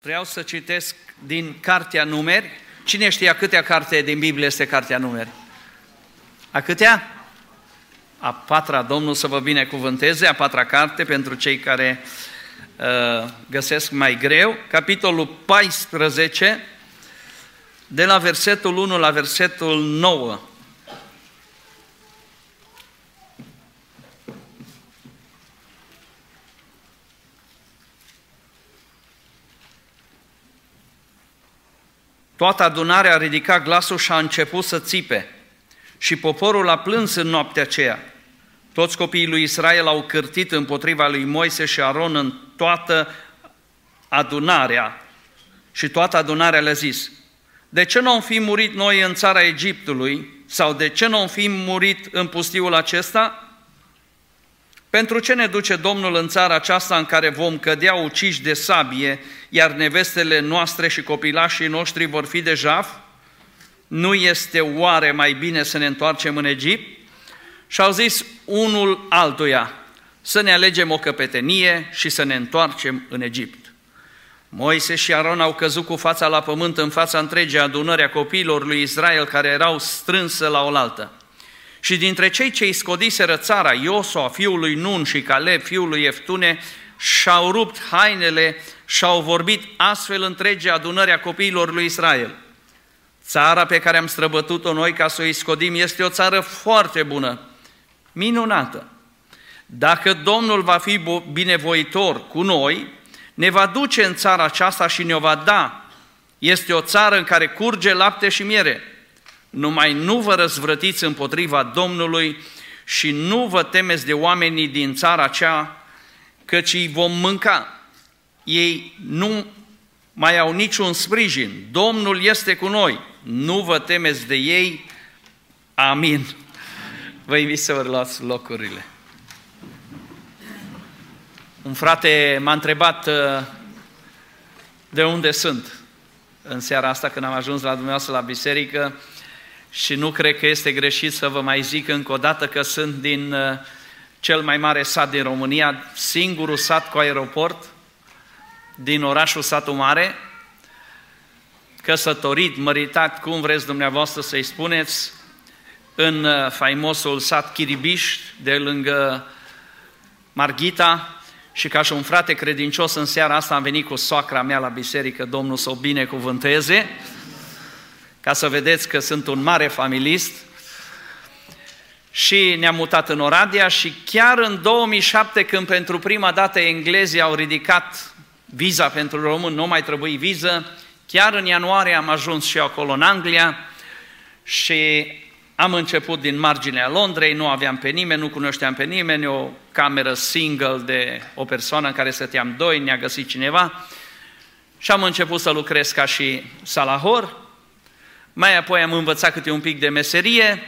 Vreau să citesc din Cartea Numeri. Cine știe a câtea carte din Biblie este Cartea Numeri? A câtea? A patra, Domnul să vă binecuvânteze, a patra carte pentru cei care uh, găsesc mai greu. Capitolul 14, de la versetul 1 la versetul 9. Toată adunarea a ridicat glasul și a început să țipe. Și poporul a plâns în noaptea aceea. Toți copiii lui Israel au cârtit împotriva lui Moise și Aron în toată adunarea. Și toată adunarea le-a zis, de ce nu am fi murit noi în țara Egiptului? Sau de ce nu am fi murit în pustiul acesta? Pentru ce ne duce Domnul în țara aceasta în care vom cădea uciși de sabie, iar nevestele noastre și copilașii noștri vor fi de jaf? Nu este oare mai bine să ne întoarcem în Egipt? Și au zis unul altuia, să ne alegem o căpetenie și să ne întoarcem în Egipt. Moise și Aron au căzut cu fața la pământ în fața întregii adunări a copiilor lui Israel care erau strânse la oaltă. Și dintre cei ce-i scodiseră țara, Iosua, fiul lui Nun și Caleb, fiul lui Eftune, și-au rupt hainele și-au vorbit astfel întregii adunări a copiilor lui Israel. Țara pe care am străbătut-o noi ca să o scodim este o țară foarte bună, minunată. Dacă Domnul va fi binevoitor cu noi, ne va duce în țara aceasta și ne-o va da. Este o țară în care curge lapte și miere numai nu vă răzvrătiți împotriva Domnului și nu vă temeți de oamenii din țara aceea, căci îi vom mânca. Ei nu mai au niciun sprijin. Domnul este cu noi. Nu vă temeți de ei. Amin. Vă invit să vă luați locurile. Un frate m-a întrebat uh, de unde sunt în seara asta când am ajuns la dumneavoastră la biserică și nu cred că este greșit să vă mai zic încă o dată că sunt din uh, cel mai mare sat din România, singurul sat cu aeroport din orașul Satu Mare, căsătorit, măritat, cum vreți dumneavoastră să-i spuneți, în uh, faimosul sat Chiribiș, de lângă Marghita, și ca și un frate credincios în seara asta am venit cu soacra mea la biserică, Domnul să o binecuvânteze, ca să vedeți că sunt un mare familist. Și ne-am mutat în Oradea și chiar în 2007, când pentru prima dată englezii au ridicat viza pentru român, nu mai trebuie viză, chiar în ianuarie am ajuns și eu acolo în Anglia și am început din marginea Londrei, nu aveam pe nimeni, nu cunoșteam pe nimeni, o cameră single de o persoană în care stăteam doi, ne-a găsit cineva și am început să lucrez ca și salahor mai apoi am învățat câte un pic de meserie,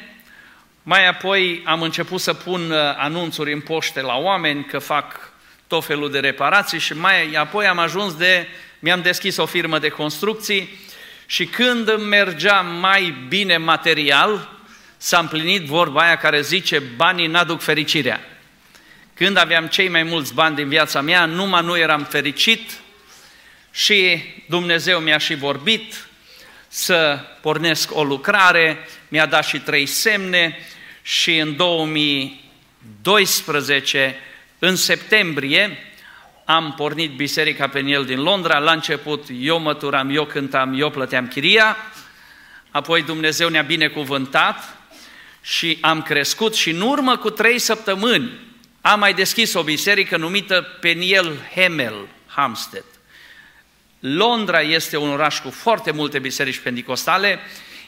mai apoi am început să pun uh, anunțuri în poște la oameni că fac tot felul de reparații și mai apoi am ajuns de, mi-am deschis o firmă de construcții și când îmi mergea mai bine material, s-a împlinit vorba aia care zice banii n-aduc fericirea. Când aveam cei mai mulți bani din viața mea, numai nu eram fericit și Dumnezeu mi-a și vorbit, să pornesc o lucrare, mi-a dat și trei semne și în 2012, în septembrie, am pornit Biserica Peniel din Londra, la început eu măturam, eu cântam, eu plăteam chiria, apoi Dumnezeu ne-a binecuvântat și am crescut și în urmă cu trei săptămâni am mai deschis o biserică numită Peniel Hemel, Hampstead. Londra este un oraș cu foarte multe biserici pentecostale,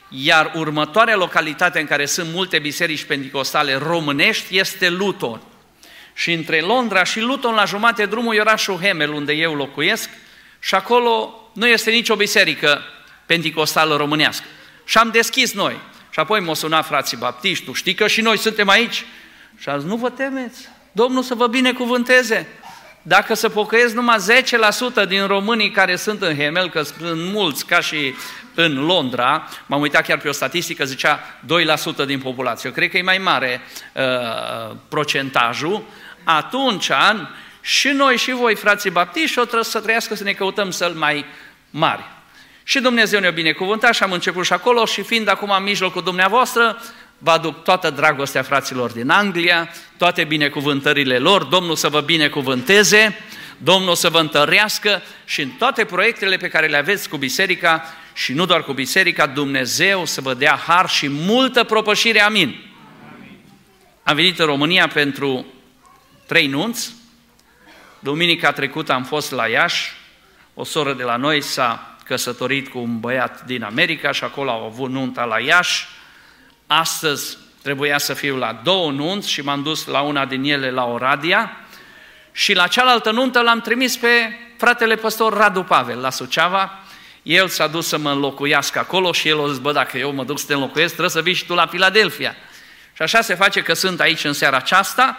iar următoarea localitate în care sunt multe biserici pentecostale românești este Luton. Și între Londra și Luton, la jumate drumul, e orașul Hemel, unde eu locuiesc, și acolo nu este nicio biserică pentecostală românească. Și am deschis noi. Și apoi m-au sunat frații baptiști, tu știi că și noi suntem aici? Și azi nu vă temeți, Domnul să vă binecuvânteze. Dacă se pocăiesc numai 10% din românii care sunt în Hemel, că sunt mulți ca și în Londra, m-am uitat chiar pe o statistică, zicea 2% din populație. Eu cred că e mai mare uh, procentajul. Atunci și noi și voi, frații baptiști, o trebuie să trăiască să ne căutăm să mai mari. Și Dumnezeu ne-a binecuvântat și am început și acolo și fiind acum în mijlocul dumneavoastră, vă aduc toată dragostea fraților din Anglia, toate binecuvântările lor, Domnul să vă binecuvânteze, Domnul să vă întărească și în toate proiectele pe care le aveți cu biserica și nu doar cu biserica, Dumnezeu să vă dea har și multă propășire. Amin. Am venit în România pentru trei nunți. Duminica trecută am fost la Iași, o soră de la noi s-a căsătorit cu un băiat din America și acolo au avut nunta la Iași. Astăzi trebuia să fiu la două nunți și m-am dus la una din ele la Oradea și la cealaltă nuntă l-am trimis pe fratele păstor Radu Pavel la Suceava. El s-a dus să mă înlocuiască acolo și el o zis, bă, dacă eu mă duc să te înlocuiesc, trebuie să vii și tu la Filadelfia. Și așa se face că sunt aici în seara aceasta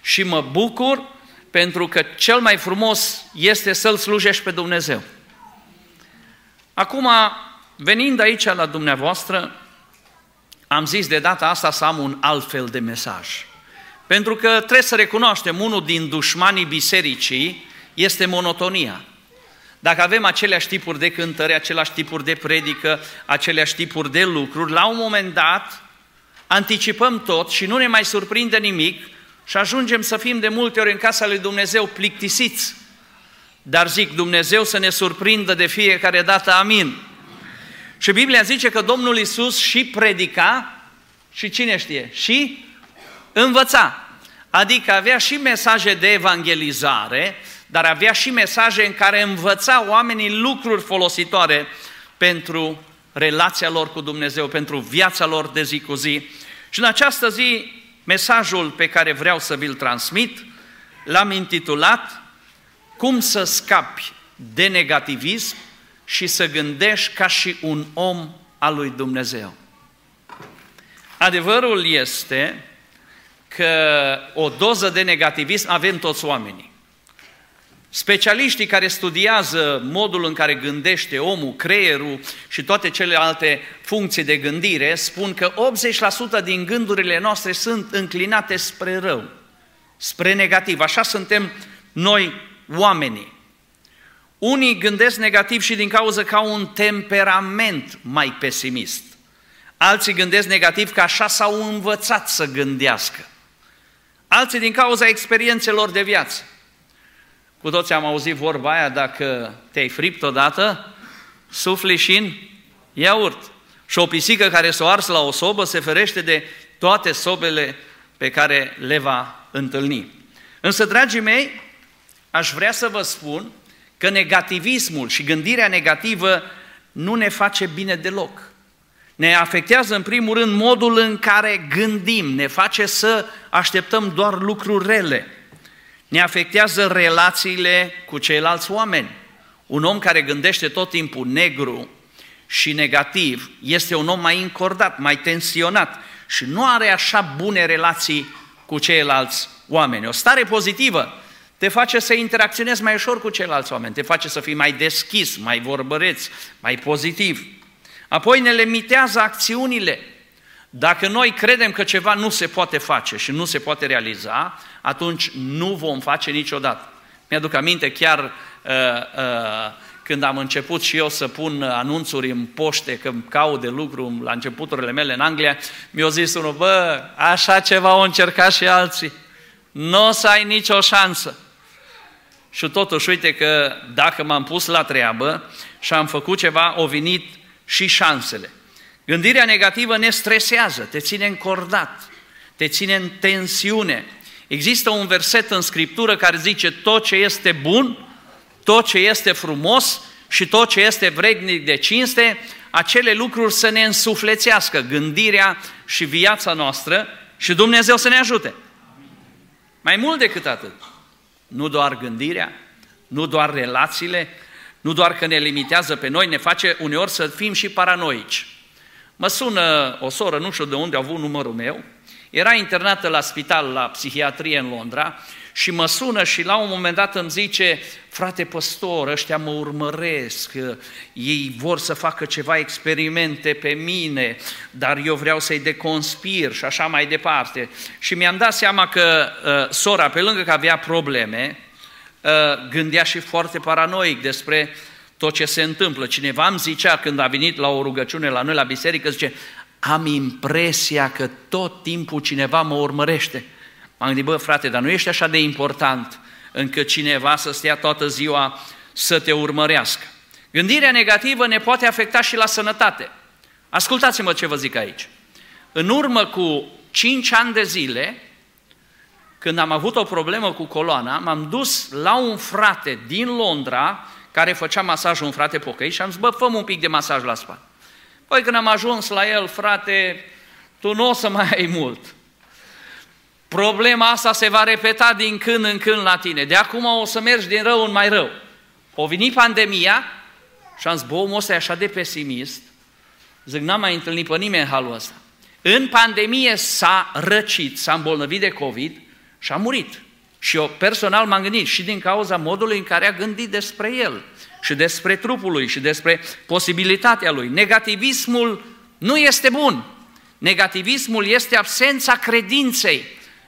și mă bucur pentru că cel mai frumos este să-L slujești pe Dumnezeu. Acum, venind aici la dumneavoastră, am zis de data asta să am un alt fel de mesaj. Pentru că trebuie să recunoaștem, unul din dușmanii bisericii este monotonia. Dacă avem aceleași tipuri de cântări, aceleași tipuri de predică, aceleași tipuri de lucruri, la un moment dat anticipăm tot și nu ne mai surprinde nimic și ajungem să fim de multe ori în casa lui Dumnezeu plictisiți. Dar zic, Dumnezeu să ne surprindă de fiecare dată, amin. Și Biblia zice că Domnul Isus și predica și cine știe, și învăța. Adică avea și mesaje de evangelizare, dar avea și mesaje în care învăța oamenii lucruri folositoare pentru relația lor cu Dumnezeu, pentru viața lor de zi cu zi. Și în această zi, mesajul pe care vreau să vi-l transmit, l-am intitulat Cum să scapi de negativism și să gândești ca și un om al lui Dumnezeu. Adevărul este că o doză de negativism avem toți oamenii. Specialiștii care studiază modul în care gândește omul, creierul și toate celelalte funcții de gândire spun că 80% din gândurile noastre sunt înclinate spre rău, spre negativ. Așa suntem noi oamenii. Unii gândesc negativ și din cauza că au un temperament mai pesimist. Alții gândesc negativ că așa s-au învățat să gândească. Alții din cauza experiențelor de viață. Cu toți am auzit vorba aia, dacă te-ai fript odată, sufli și în iaurt. Și o pisică care s-o ars la o sobă se ferește de toate sobele pe care le va întâlni. Însă, dragii mei, aș vrea să vă spun că negativismul și gândirea negativă nu ne face bine deloc. Ne afectează în primul rând modul în care gândim, ne face să așteptăm doar lucruri rele. Ne afectează relațiile cu ceilalți oameni. Un om care gândește tot timpul negru și negativ este un om mai încordat, mai tensionat și nu are așa bune relații cu ceilalți oameni. O stare pozitivă te face să interacționezi mai ușor cu ceilalți oameni, te face să fii mai deschis, mai vorbăreț, mai pozitiv. Apoi ne limitează acțiunile. Dacă noi credem că ceva nu se poate face și nu se poate realiza, atunci nu vom face niciodată. Mi-aduc aminte chiar uh, uh, când am început și eu să pun anunțuri în poște, că caut de lucru la începuturile mele în Anglia, mi-a zis unul, bă, așa ceva au încercat și alții. Nu o să ai nicio șansă. Și totuși, uite că dacă m-am pus la treabă și am făcut ceva, au venit și șansele. Gândirea negativă ne stresează, te ține încordat, te ține în tensiune. Există un verset în Scriptură care zice tot ce este bun, tot ce este frumos și tot ce este vrednic de cinste, acele lucruri să ne însuflețească gândirea și viața noastră și Dumnezeu să ne ajute. Mai mult decât atât, nu doar gândirea, nu doar relațiile, nu doar că ne limitează pe noi, ne face uneori să fim și paranoici. Mă sună o soră, nu știu de unde a avut numărul meu, era internată la spital, la psihiatrie în Londra și mă sună și la un moment dat îmi zice, frate păstor, ăștia mă urmăresc, ei vor să facă ceva experimente pe mine, dar eu vreau să-i deconspir și așa mai departe. Și mi-am dat seama că uh, sora, pe lângă că avea probleme, gândea și foarte paranoic despre tot ce se întâmplă. Cineva îmi zicea când a venit la o rugăciune la noi la biserică, zice, am impresia că tot timpul cineva mă urmărește. M-am gândit, bă, frate, dar nu ești așa de important încât cineva să stea toată ziua să te urmărească. Gândirea negativă ne poate afecta și la sănătate. Ascultați-mă ce vă zic aici. În urmă cu 5 ani de zile, când am avut o problemă cu coloana, m-am dus la un frate din Londra, care făcea masaj, un frate pocăi, și am zis, bă, fă un pic de masaj la spate. Păi când am ajuns la el, frate, tu nu o să mai ai mult. Problema asta se va repeta din când în când la tine. De acum o să mergi din rău în mai rău. O venit pandemia și am zis, bă, omul ăsta e așa de pesimist, zic, n-am mai întâlnit pe nimeni în halul ăsta. În pandemie s-a răcit, s-a îmbolnăvit de COVID și a murit. Și eu personal m-am gândit și din cauza modului în care a gândit despre el și despre trupul lui și despre posibilitatea lui. Negativismul nu este bun. Negativismul este absența credinței.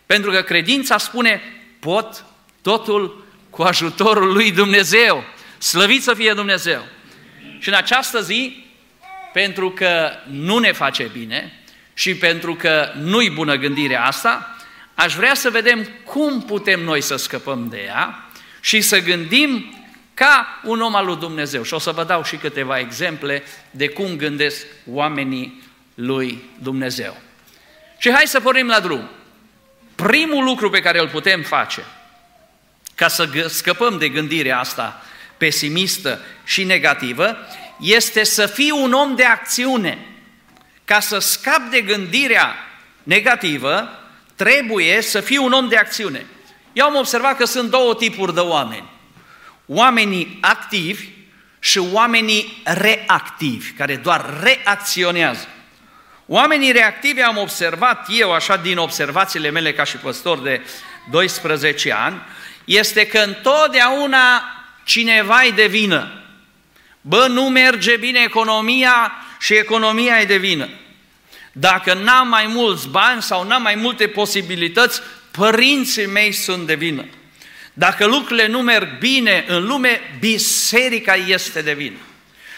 Pentru că credința spune, pot totul cu ajutorul lui Dumnezeu. Slăvit să fie Dumnezeu! Și în această zi, pentru că nu ne face bine și pentru că nu-i bună gândirea asta, aș vrea să vedem cum putem noi să scăpăm de ea și să gândim ca un om al lui Dumnezeu. Și o să vă dau și câteva exemple de cum gândesc oamenii lui Dumnezeu. Și hai să pornim la drum. Primul lucru pe care îl putem face ca să scăpăm de gândirea asta pesimistă și negativă, este să fii un om de acțiune. Ca să scap de gândirea negativă, trebuie să fii un om de acțiune. Eu am observat că sunt două tipuri de oameni. Oamenii activi și oamenii reactivi, care doar reacționează. Oamenii reactivi am observat eu, așa din observațiile mele ca și păstor de 12 ani, este că întotdeauna cineva e de vină. Bă, nu merge bine economia și economia e de vină. Dacă n-am mai mulți bani sau n-am mai multe posibilități, părinții mei sunt de vină. Dacă lucrurile nu merg bine în lume, biserica este de vină.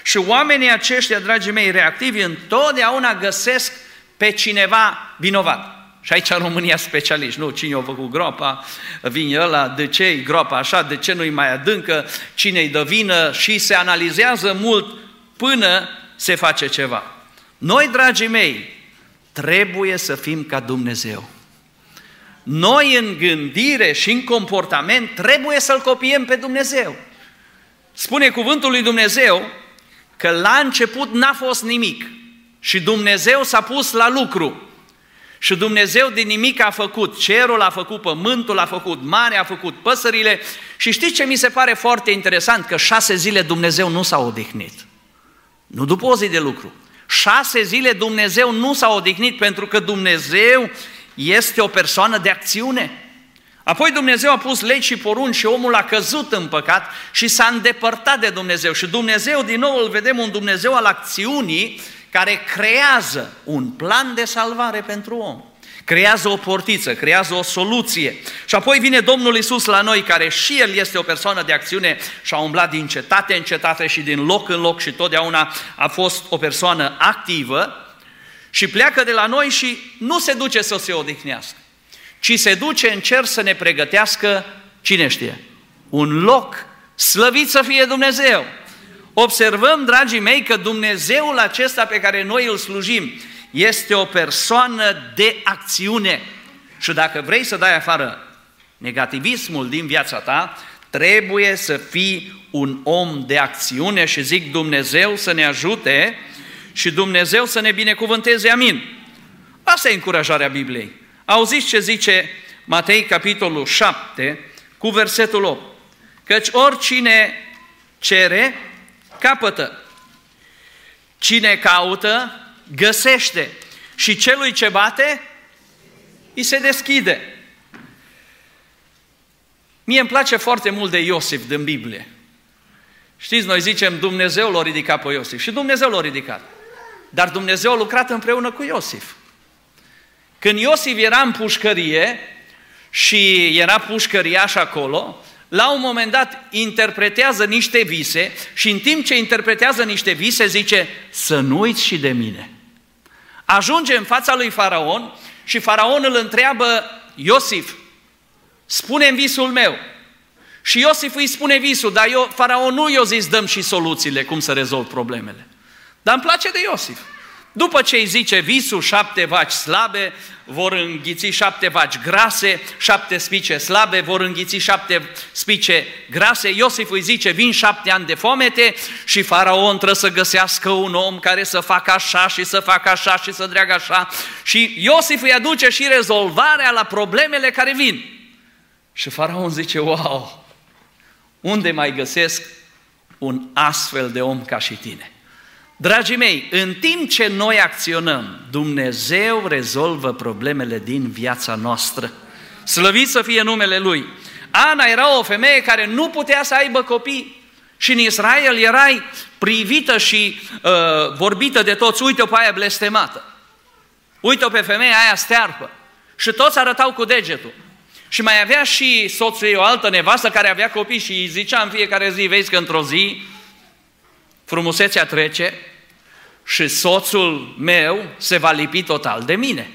Și oamenii aceștia, dragii mei, reactivi, întotdeauna găsesc pe cineva vinovat. Și aici în România specialiști, nu, cine a făcut groapa, vine ăla, de ce e groapa așa, de ce nu-i mai adâncă, cine-i dă vină și se analizează mult până se face ceva. Noi, dragii mei, trebuie să fim ca Dumnezeu. Noi în gândire și în comportament trebuie să-L copiem pe Dumnezeu. Spune cuvântul lui Dumnezeu că la început n-a fost nimic și Dumnezeu s-a pus la lucru. Și Dumnezeu din nimic a făcut, cerul a făcut, pământul a făcut, marea a făcut, păsările. Și știți ce mi se pare foarte interesant? Că șase zile Dumnezeu nu s-a odihnit. Nu după o zi de lucru. Șase zile Dumnezeu nu s-a odihnit pentru că Dumnezeu este o persoană de acțiune. Apoi Dumnezeu a pus legi și porunci și omul a căzut în păcat și s-a îndepărtat de Dumnezeu. Și Dumnezeu, din nou, îl vedem un Dumnezeu al acțiunii care creează un plan de salvare pentru om. Creează o portiță, creează o soluție. Și apoi vine Domnul Isus la noi, care și El este o persoană de acțiune și a umblat din cetate în cetate și din loc în loc și totdeauna a fost o persoană activă și pleacă de la noi și nu se duce să se odihnească, ci se duce în cer să ne pregătească, cine știe, un loc slăvit să fie Dumnezeu observăm, dragii mei, că Dumnezeul acesta pe care noi îl slujim este o persoană de acțiune. Și dacă vrei să dai afară negativismul din viața ta, trebuie să fii un om de acțiune și zic Dumnezeu să ne ajute și Dumnezeu să ne binecuvânteze. Amin. Asta e încurajarea Bibliei. Auziți ce zice Matei, capitolul 7, cu versetul 8. Căci oricine cere, capătă. Cine caută, găsește. Și celui ce bate, îi se deschide. Mie îmi place foarte mult de Iosif din Biblie. Știți, noi zicem Dumnezeu l-a ridicat pe Iosif și Dumnezeu l-a ridicat. Dar Dumnezeu a lucrat împreună cu Iosif. Când Iosif era în pușcărie și era pușcăriaș acolo, la un moment dat interpretează niște vise și în timp ce interpretează niște vise zice să nu uiți și de mine. Ajunge în fața lui Faraon și Faraon îl întreabă Iosif, spune visul meu. Și Iosif îi spune visul, dar eu, Faraon nu i-a zis dăm și soluțiile, cum să rezolv problemele. Dar îmi place de Iosif. După ce îi zice visul, șapte vaci slabe vor înghiți șapte vaci grase, șapte spice slabe vor înghiți șapte spice grase. Iosif îi zice, vin șapte ani de fomete și faraon trebuie să găsească un om care să facă așa și să facă așa și să dreagă așa. Și Iosif îi aduce și rezolvarea la problemele care vin. Și faraon zice, wow, unde mai găsesc un astfel de om ca și tine? Dragii mei, în timp ce noi acționăm, Dumnezeu rezolvă problemele din viața noastră. Slăvit să fie numele Lui. Ana era o femeie care nu putea să aibă copii și în Israel erai privită și uh, vorbită de toți, uite-o pe aia blestemată, uite-o pe femeia aia stearpă și toți arătau cu degetul. Și mai avea și soțul ei o altă nevastă care avea copii și îi zicea în fiecare zi, vezi că într-o zi frumusețea trece și soțul meu se va lipi total de mine.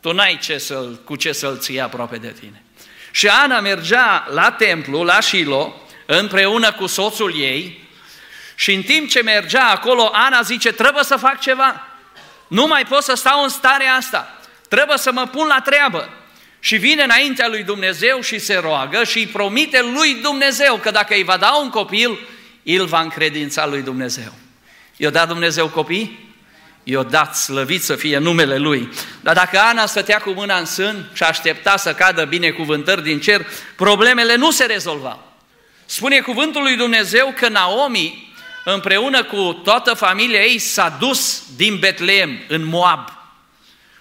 Tu n-ai ce să cu ce să-l ții aproape de tine. Și Ana mergea la templu, la Shilo, împreună cu soțul ei și în timp ce mergea acolo, Ana zice, trebuie să fac ceva. Nu mai pot să stau în starea asta. Trebuie să mă pun la treabă. Și vine înaintea lui Dumnezeu și se roagă și îi promite lui Dumnezeu că dacă îi va da un copil, îl va încredința lui Dumnezeu. I-a dat Dumnezeu copii? I-a dat slăvit să fie numele Lui. Dar dacă Ana stătea cu mâna în sân și aștepta să cadă binecuvântări din cer, problemele nu se rezolvau. Spune cuvântul lui Dumnezeu că Naomi, împreună cu toată familia ei, s-a dus din Betleem în Moab.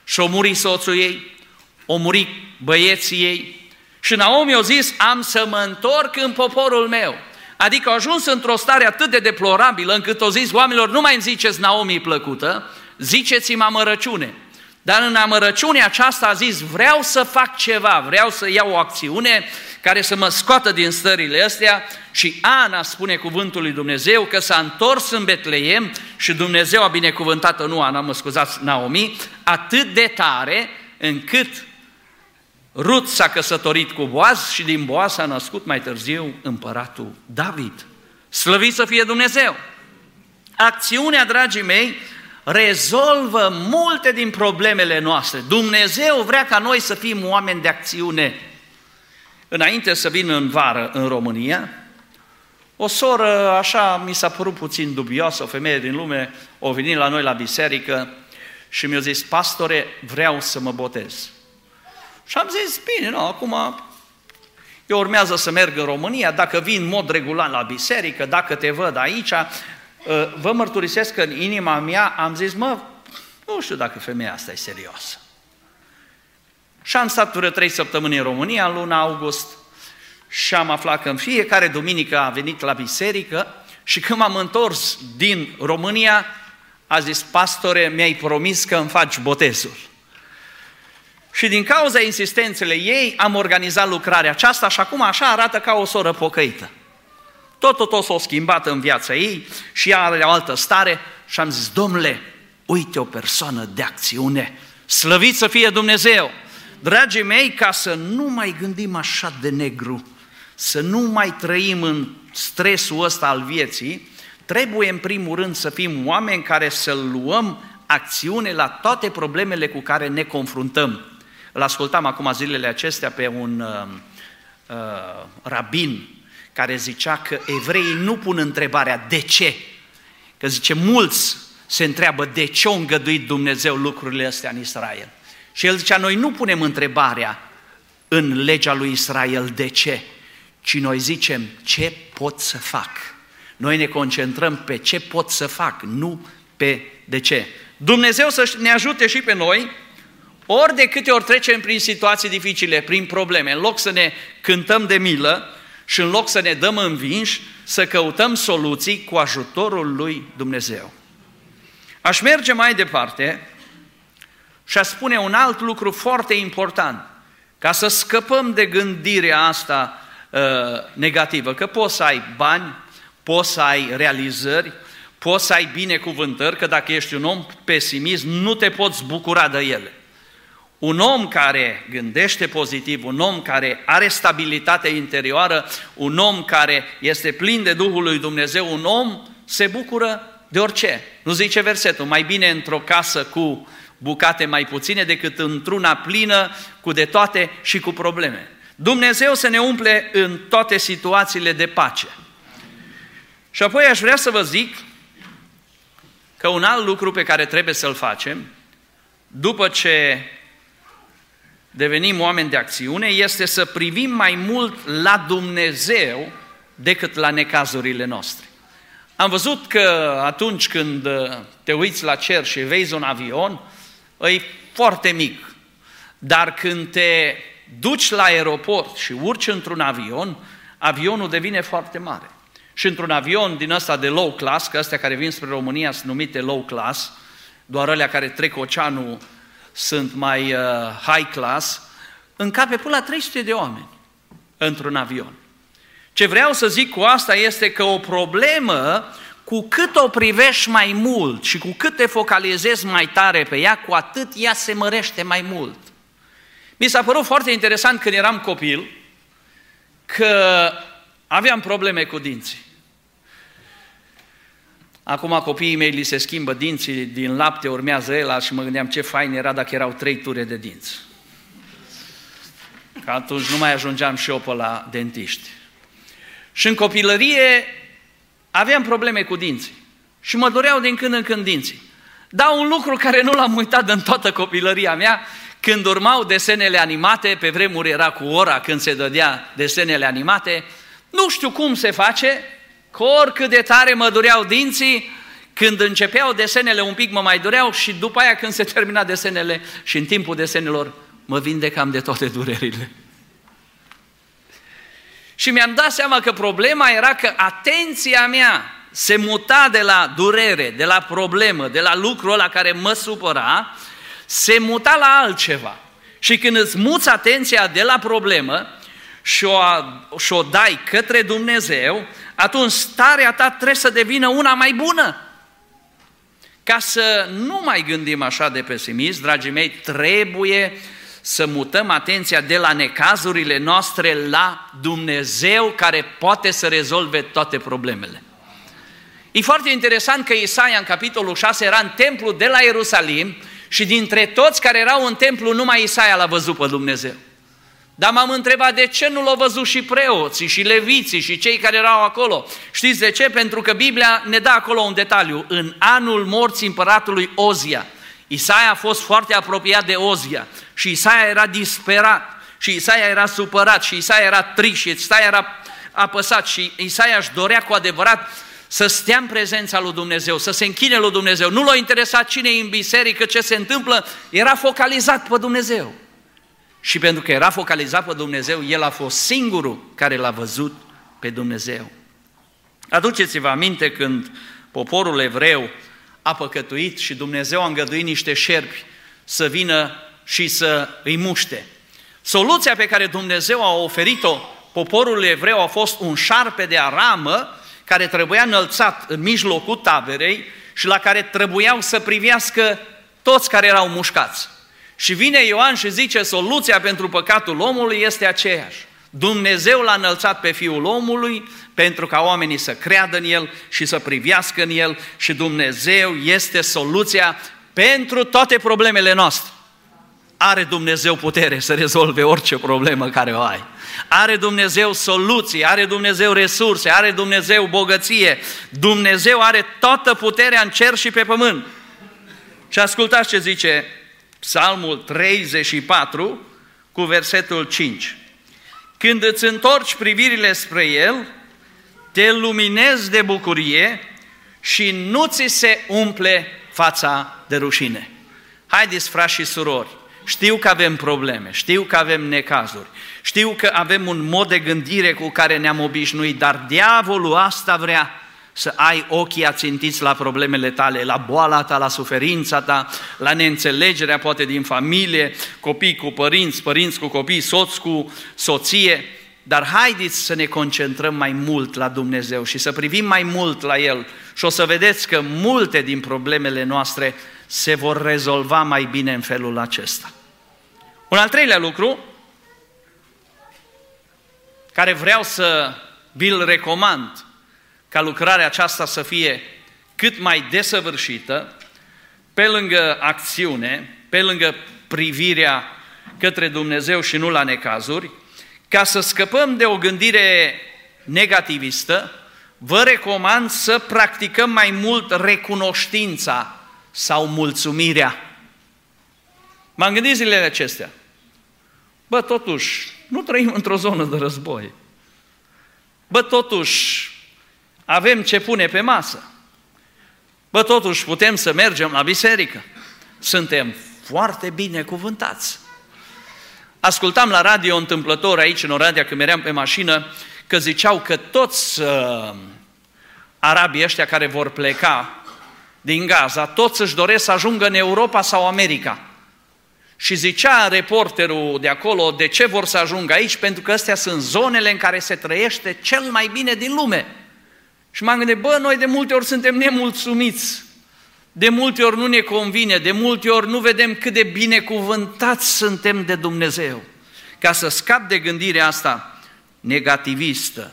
Și o muri soțul ei, o muri băieții ei. Și Naomi a zis, am să mă întorc în poporul meu. Adică au ajuns într-o stare atât de deplorabilă încât o zis oamenilor, nu mai îmi ziceți Naomi plăcută, ziceți-mi amărăciune. Dar în amărăciunea aceasta a zis, vreau să fac ceva, vreau să iau o acțiune care să mă scoată din stările astea și Ana spune cuvântul lui Dumnezeu că s-a întors în Betleem și Dumnezeu a binecuvântat-o, nu Ana, mă scuzați, Naomi, atât de tare încât Rut s-a căsătorit cu Boaz și din Boaz s-a născut mai târziu împăratul David. Slăvit să fie Dumnezeu! Acțiunea, dragii mei, rezolvă multe din problemele noastre. Dumnezeu vrea ca noi să fim oameni de acțiune. Înainte să vin în vară în România, o soră, așa mi s-a părut puțin dubioasă, o femeie din lume, o venit la noi la biserică și mi-a zis, pastore, vreau să mă botez. Și am zis, bine, nu, acum eu urmează să merg în România, dacă vin în mod regulat la biserică, dacă te văd aici, ă, vă mărturisesc că în inima mea am zis, mă, nu știu dacă femeia asta e serioasă. Și am stat vreo trei săptămâni în România, în luna august, și am aflat că în fiecare duminică a venit la biserică și când m-am întors din România, a zis, pastore, mi-ai promis că îmi faci botezul. Și din cauza insistențele ei am organizat lucrarea aceasta și acum așa arată ca o soră pocăită. Tot, tot, tot s-a schimbat în viața ei și ea are o altă stare și am zis, domnule, uite o persoană de acțiune, slăvit să fie Dumnezeu! Dragii mei, ca să nu mai gândim așa de negru, să nu mai trăim în stresul ăsta al vieții, trebuie în primul rând să fim oameni care să luăm acțiune la toate problemele cu care ne confruntăm. Îl ascultam acum zilele acestea pe un uh, uh, rabin care zicea că evreii nu pun întrebarea de ce. Că zice, mulți se întreabă de ce a îngăduit Dumnezeu lucrurile astea în Israel. Și el zicea, noi nu punem întrebarea în legea lui Israel de ce, ci noi zicem ce pot să fac. Noi ne concentrăm pe ce pot să fac, nu pe de ce. Dumnezeu să ne ajute și pe noi ori de câte ori trecem prin situații dificile, prin probleme, în loc să ne cântăm de milă și în loc să ne dăm învinși, să căutăm soluții cu ajutorul lui Dumnezeu. Aș merge mai departe și aș spune un alt lucru foarte important. Ca să scăpăm de gândirea asta uh, negativă, că poți să ai bani, poți să ai realizări, poți să ai binecuvântări, că dacă ești un om pesimist, nu te poți bucura de ele. Un om care gândește pozitiv, un om care are stabilitate interioară, un om care este plin de Duhul lui Dumnezeu, un om se bucură de orice. Nu zice versetul, mai bine într-o casă cu bucate mai puține decât într-una plină cu de toate și cu probleme. Dumnezeu să ne umple în toate situațiile de pace. Și apoi aș vrea să vă zic că un alt lucru pe care trebuie să-l facem, după ce devenim oameni de acțiune, este să privim mai mult la Dumnezeu decât la necazurile noastre. Am văzut că atunci când te uiți la cer și vezi un avion, e foarte mic. Dar când te duci la aeroport și urci într-un avion, avionul devine foarte mare. Și într-un avion din ăsta de low class, că astea care vin spre România sunt numite low class, doar alea care trec oceanul sunt mai uh, high class, încape până la 300 de oameni într-un avion. Ce vreau să zic cu asta este că o problemă, cu cât o privești mai mult și cu cât te focalizezi mai tare pe ea, cu atât ea se mărește mai mult. Mi s-a părut foarte interesant când eram copil că aveam probleme cu dinții. Acum copiii mei li se schimbă dinții, din lapte urmează el și mă gândeam ce fain era dacă erau trei ture de dinți. Că atunci nu mai ajungeam și eu pe la dentiști. Și în copilărie aveam probleme cu dinții. Și mă doreau din când în când dinții. Dar un lucru care nu l-am uitat în toată copilăria mea, când urmau desenele animate, pe vremuri era cu ora când se dădea desenele animate, nu știu cum se face, că oricât de tare mă dureau dinții, când începeau desenele un pic mă mai dureau și după aia când se termina desenele și în timpul desenelor mă vindecam de toate durerile. Și mi-am dat seama că problema era că atenția mea se muta de la durere, de la problemă, de la lucrul ăla care mă supăra, se muta la altceva. Și când îți muți atenția de la problemă și o, și o dai către Dumnezeu, atunci starea ta trebuie să devină una mai bună. Ca să nu mai gândim așa de pesimist, dragii mei, trebuie să mutăm atenția de la necazurile noastre la Dumnezeu care poate să rezolve toate problemele. E foarte interesant că Isaia în capitolul 6 era în templu de la Ierusalim și dintre toți care erau în templu numai Isaia l-a văzut pe Dumnezeu. Dar m-am întrebat de ce nu l-au văzut și preoții, și leviții, și cei care erau acolo. Știți de ce? Pentru că Biblia ne dă acolo un detaliu. În anul morții împăratului Ozia, Isaia a fost foarte apropiat de Ozia și Isaia era disperat și Isaia era supărat și Isaia era trist și Isaia era apăsat și Isaia își dorea cu adevărat să stea în prezența lui Dumnezeu, să se închine lui Dumnezeu. Nu l-a interesat cine e în biserică, ce se întâmplă, era focalizat pe Dumnezeu. Și pentru că era focalizat pe Dumnezeu, el a fost singurul care l-a văzut pe Dumnezeu. Aduceți-vă aminte când poporul evreu a păcătuit și Dumnezeu a îngăduit niște șerpi să vină și să îi muște. Soluția pe care Dumnezeu a oferit-o poporul evreu a fost un șarpe de aramă care trebuia înălțat în mijlocul taberei și la care trebuiau să privească toți care erau mușcați. Și vine Ioan și zice, soluția pentru păcatul omului este aceeași. Dumnezeu l-a înălțat pe Fiul omului pentru ca oamenii să creadă în El și să privească în El și Dumnezeu este soluția pentru toate problemele noastre. Are Dumnezeu putere să rezolve orice problemă care o ai. Are Dumnezeu soluții, are Dumnezeu resurse, are Dumnezeu bogăție. Dumnezeu are toată puterea în cer și pe pământ. Și ascultați ce zice Psalmul 34 cu versetul 5. Când îți întorci privirile spre El, te luminezi de bucurie și nu ți se umple fața de rușine. Haideți, frați și surori, știu că avem probleme, știu că avem necazuri, știu că avem un mod de gândire cu care ne-am obișnuit, dar diavolul asta vrea să ai ochii ațintiți la problemele tale, la boala ta, la suferința ta, la neînțelegerea poate din familie, copii cu părinți, părinți cu copii, soț cu soție. dar haideți să ne concentrăm mai mult la Dumnezeu și să privim mai mult la El și o să vedeți că multe din problemele noastre se vor rezolva mai bine în felul acesta. Un al treilea lucru care vreau să vi-l recomand ca lucrarea aceasta să fie cât mai desăvârșită, pe lângă acțiune, pe lângă privirea către Dumnezeu și nu la necazuri, ca să scăpăm de o gândire negativistă, vă recomand să practicăm mai mult recunoștința sau mulțumirea. M-am gândit zilele acestea. Bă, totuși, nu trăim într-o zonă de război. Bă, totuși, avem ce pune pe masă. Bă, totuși, putem să mergem la biserică. Suntem foarte bine cuvântați. Ascultam la radio întâmplător aici în Oradea când meream pe mașină că ziceau că toți uh, arabii ăștia care vor pleca din Gaza, toți își doresc să ajungă în Europa sau America. Și zicea reporterul de acolo de ce vor să ajungă aici, pentru că astea sunt zonele în care se trăiește cel mai bine din lume. Și m-am gândit, bă, noi de multe ori suntem nemulțumiți, de multe ori nu ne convine, de multe ori nu vedem cât de binecuvântați suntem de Dumnezeu. Ca să scap de gândirea asta negativistă,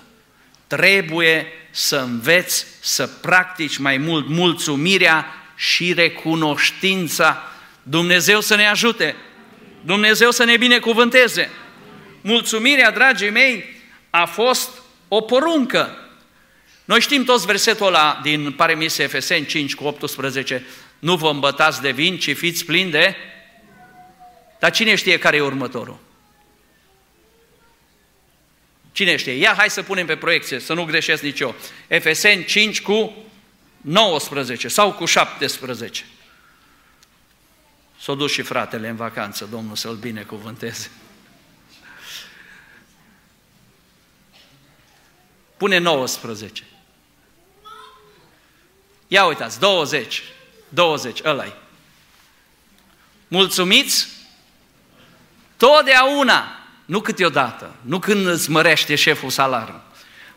trebuie să înveți să practici mai mult mulțumirea și recunoștința. Dumnezeu să ne ajute, Dumnezeu să ne binecuvânteze. Mulțumirea, dragii mei, a fost o poruncă. Noi știm toți versetul ăla din Paremise Efeseni 5 cu 18, nu vă îmbătați de vin, ci fiți plini de... Dar cine știe care e următorul? Cine știe? Ia, hai să punem pe proiecție, să nu greșesc nici eu. Efeseni 5 cu 19 sau cu 17. S-a dus și fratele în vacanță, Domnul să-l binecuvânteze. Pune 19. Ia uitați, 20. 20, ăla -i. Mulțumiți totdeauna, nu câteodată, nu când îți mărește șeful salarul.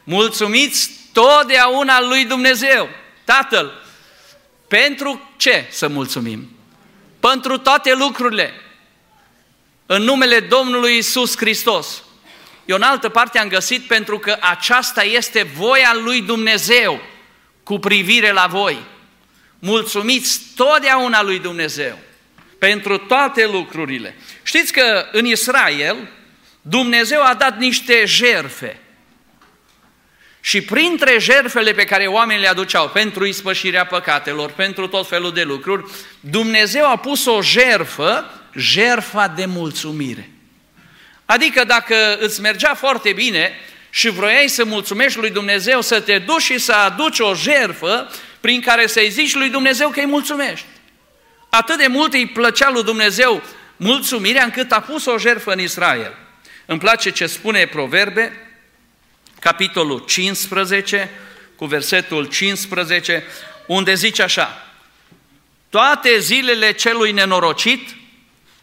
Mulțumiți totdeauna lui Dumnezeu, Tatăl. Pentru ce să mulțumim? Pentru toate lucrurile. În numele Domnului Isus Hristos. Eu în altă parte am găsit pentru că aceasta este voia lui Dumnezeu cu privire la voi. Mulțumiți totdeauna lui Dumnezeu pentru toate lucrurile. Știți că în Israel Dumnezeu a dat niște jerfe. Și printre jerfele pe care oamenii le aduceau pentru ispășirea păcatelor, pentru tot felul de lucruri, Dumnezeu a pus o jerfă, jerfa de mulțumire. Adică dacă îți mergea foarte bine și vroiai să mulțumești lui Dumnezeu, să te duci și să aduci o jerfă prin care să-i zici lui Dumnezeu că îi mulțumești. Atât de mult îi plăcea lui Dumnezeu mulțumirea încât a pus o jerfă în Israel. Îmi place ce spune Proverbe, capitolul 15, cu versetul 15, unde zice așa, toate zilele celui nenorocit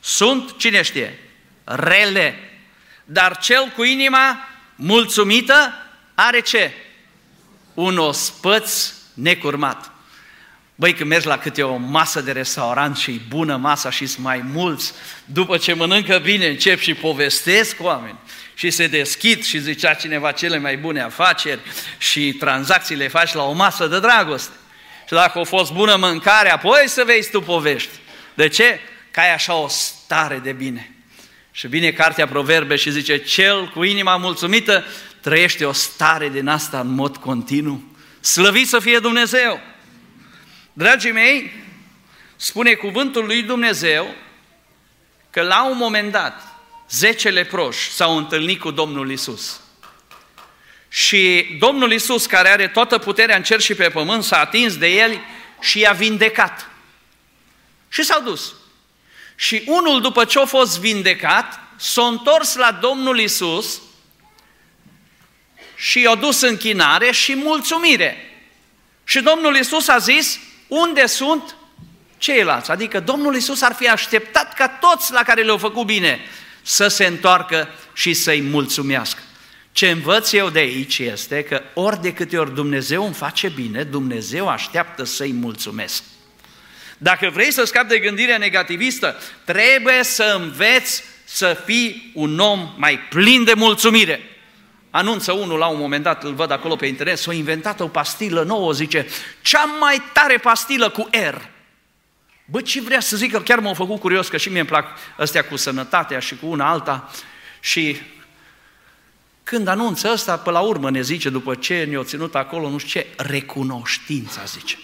sunt, cine știe, rele, dar cel cu inima mulțumită are ce? Un ospăț necurmat. Băi, când mergi la câte o masă de restaurant și e bună masa și sunt mai mulți, după ce mănâncă bine, încep și povestesc cu oameni și se deschid și zicea cineva cele mai bune afaceri și tranzacțiile faci la o masă de dragoste. Și dacă a fost bună mâncare, apoi să vezi tu povești. De ce? Că ai așa o stare de bine. Și vine cartea Proverbe și zice, cel cu inima mulțumită trăiește o stare din asta în mod continuu. Slăvit să fie Dumnezeu! Dragii mei, spune cuvântul lui Dumnezeu că la un moment dat zece leproși s-au întâlnit cu Domnul Isus. Și Domnul Isus, care are toată puterea în cer și pe pământ, s-a atins de el și i-a vindecat. Și s-au dus. Și unul, după ce a fost vindecat, s-a întors la Domnul Isus și i-a dus închinare și mulțumire. Și Domnul Isus a zis, unde sunt ceilalți? Adică Domnul Isus ar fi așteptat ca toți la care le-au făcut bine să se întoarcă și să-i mulțumească. Ce învăț eu de aici este că ori de câte ori Dumnezeu îmi face bine, Dumnezeu așteaptă să-i mulțumesc. Dacă vrei să scapi de gândirea negativistă, trebuie să înveți să fii un om mai plin de mulțumire. Anunță unul la un moment dat, îl văd acolo pe internet, s-a inventat o pastilă nouă, zice, cea mai tare pastilă cu R. Bă, ce vrea să zică, chiar m-a făcut curios, că și mie îmi plac astea cu sănătatea și cu una alta. Și când anunță ăsta, pe la urmă ne zice, după ce ne-o ținut acolo, nu știu ce, recunoștința, zice.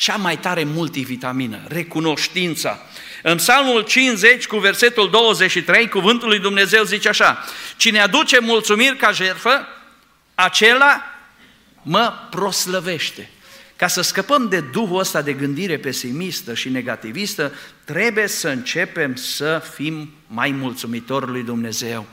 Cea mai tare multivitamină, recunoștința. În Psalmul 50, cu versetul 23, cuvântul lui Dumnezeu zice așa, Cine aduce mulțumiri ca jertfă, acela mă proslăvește. Ca să scăpăm de duhul ăsta de gândire pesimistă și negativistă, trebuie să începem să fim mai mulțumitori lui Dumnezeu.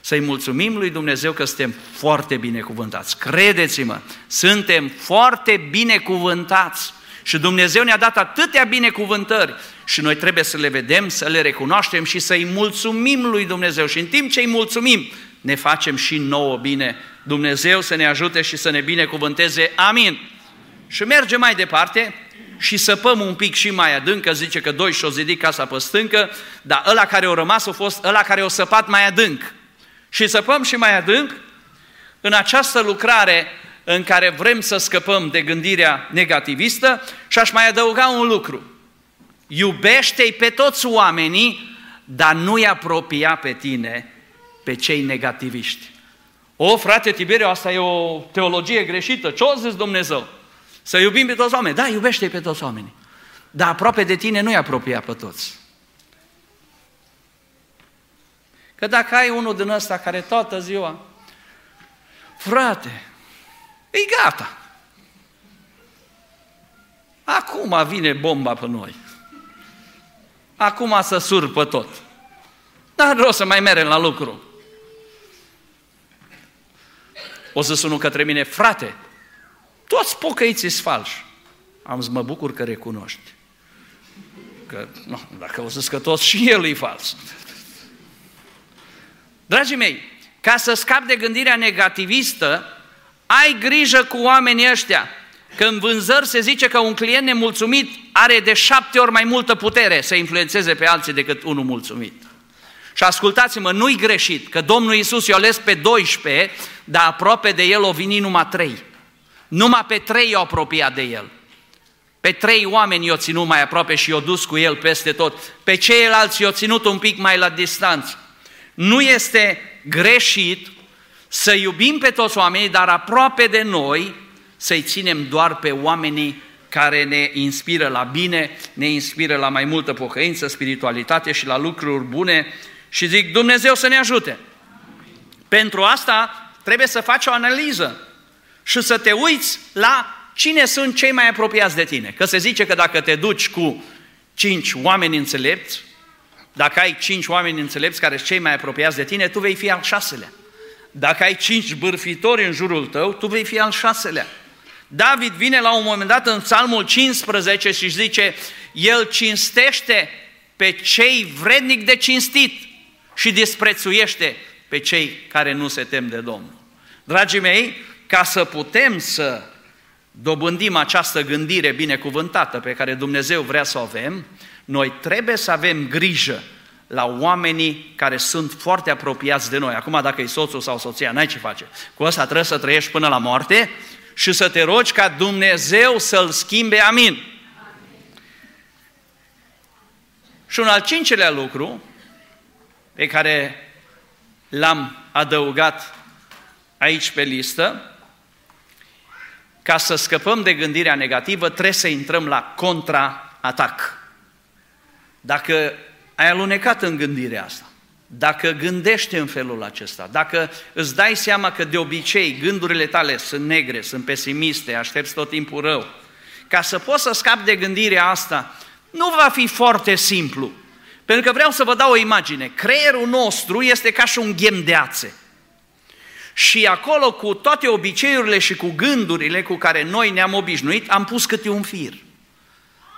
Să-i mulțumim lui Dumnezeu că suntem foarte binecuvântați. Credeți-mă, suntem foarte binecuvântați. Și Dumnezeu ne-a dat atâtea binecuvântări și noi trebuie să le vedem, să le recunoaștem și să-i mulțumim lui Dumnezeu. Și în timp ce îi mulțumim, ne facem și nouă bine. Dumnezeu să ne ajute și să ne binecuvânteze. Amin. Și merge mai departe și săpăm un pic și mai adânc, că zice că doi și-o zidit casa pe stâncă, dar ăla care a rămas a fost ăla care o săpat mai adânc. Și săpăm și mai adânc în această lucrare în care vrem să scăpăm de gândirea negativistă și aș mai adăuga un lucru. Iubește-i pe toți oamenii, dar nu-i apropia pe tine, pe cei negativiști. O, frate Tiberiu, asta e o teologie greșită. Ce o zis Dumnezeu? Să iubim pe toți oamenii. Da, iubește pe toți oamenii. Dar aproape de tine nu-i apropia pe toți. Că dacă ai unul din ăsta care toată ziua, frate, e gata. Acum vine bomba pe noi. Acum să surpă tot. Dar vreau să mai merem la lucru. O să sună către mine, frate, toți pocăiții sunt falși. Am zis, mă bucur că recunoști. Că, nu, dacă o să că toți și el e fals. Dragii mei, ca să scapi de gândirea negativistă, ai grijă cu oamenii ăștia. Că în vânzări se zice că un client nemulțumit are de șapte ori mai multă putere să influențeze pe alții decât unul mulțumit. Și ascultați-mă, nu-i greșit că Domnul Iisus i-a ales pe 12, dar aproape de el o vini numai trei. Numai pe trei i-au apropiat de el. Pe trei oameni i-au ținut mai aproape și i-au dus cu el peste tot. Pe ceilalți i-au ținut un pic mai la distanță. Nu este greșit să iubim pe toți oamenii, dar aproape de noi să-i ținem doar pe oamenii care ne inspiră la bine, ne inspiră la mai multă pocăință, spiritualitate și la lucruri bune și zic Dumnezeu să ne ajute. Pentru asta trebuie să faci o analiză și să te uiți la cine sunt cei mai apropiați de tine. Că se zice că dacă te duci cu cinci oameni înțelepți, dacă ai cinci oameni înțelepți care sunt cei mai apropiați de tine, tu vei fi al șaselea. Dacă ai cinci bârfitori în jurul tău, tu vei fi al șaselea. David vine la un moment dat în psalmul 15 și zice, el cinstește pe cei vrednic de cinstit și disprețuiește pe cei care nu se tem de Domnul. Dragii mei, ca să putem să dobândim această gândire binecuvântată pe care Dumnezeu vrea să o avem, noi trebuie să avem grijă la oamenii care sunt foarte apropiați de noi. Acum, dacă e soțul sau soția, n-ai ce face. Cu asta trebuie să trăiești până la moarte și să te rogi ca Dumnezeu să-l schimbe. Amin. Și un al cincelea lucru pe care l-am adăugat aici pe listă, ca să scăpăm de gândirea negativă, trebuie să intrăm la contraatac. Dacă ai alunecat în gândirea asta, dacă gândești în felul acesta, dacă îți dai seama că de obicei gândurile tale sunt negre, sunt pesimiste, aștepți tot timpul rău, ca să poți să scapi de gândirea asta, nu va fi foarte simplu. Pentru că vreau să vă dau o imagine. Creierul nostru este ca și un ghem de ațe. Și acolo, cu toate obiceiurile și cu gândurile cu care noi ne-am obișnuit, am pus câte un fir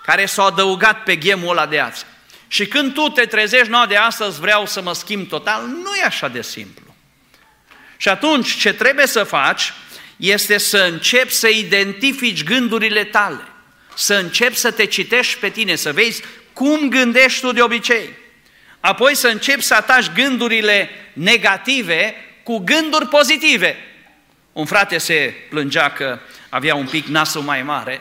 care s-a adăugat pe ghemul ăla de ață. Și când tu te trezești, nu, de astăzi vreau să mă schimb total, nu e așa de simplu. Și atunci ce trebuie să faci este să începi să identifici gândurile tale, să începi să te citești pe tine, să vezi cum gândești tu de obicei. Apoi să începi să ataci gândurile negative cu gânduri pozitive. Un frate se plângea că avea un pic nasul mai mare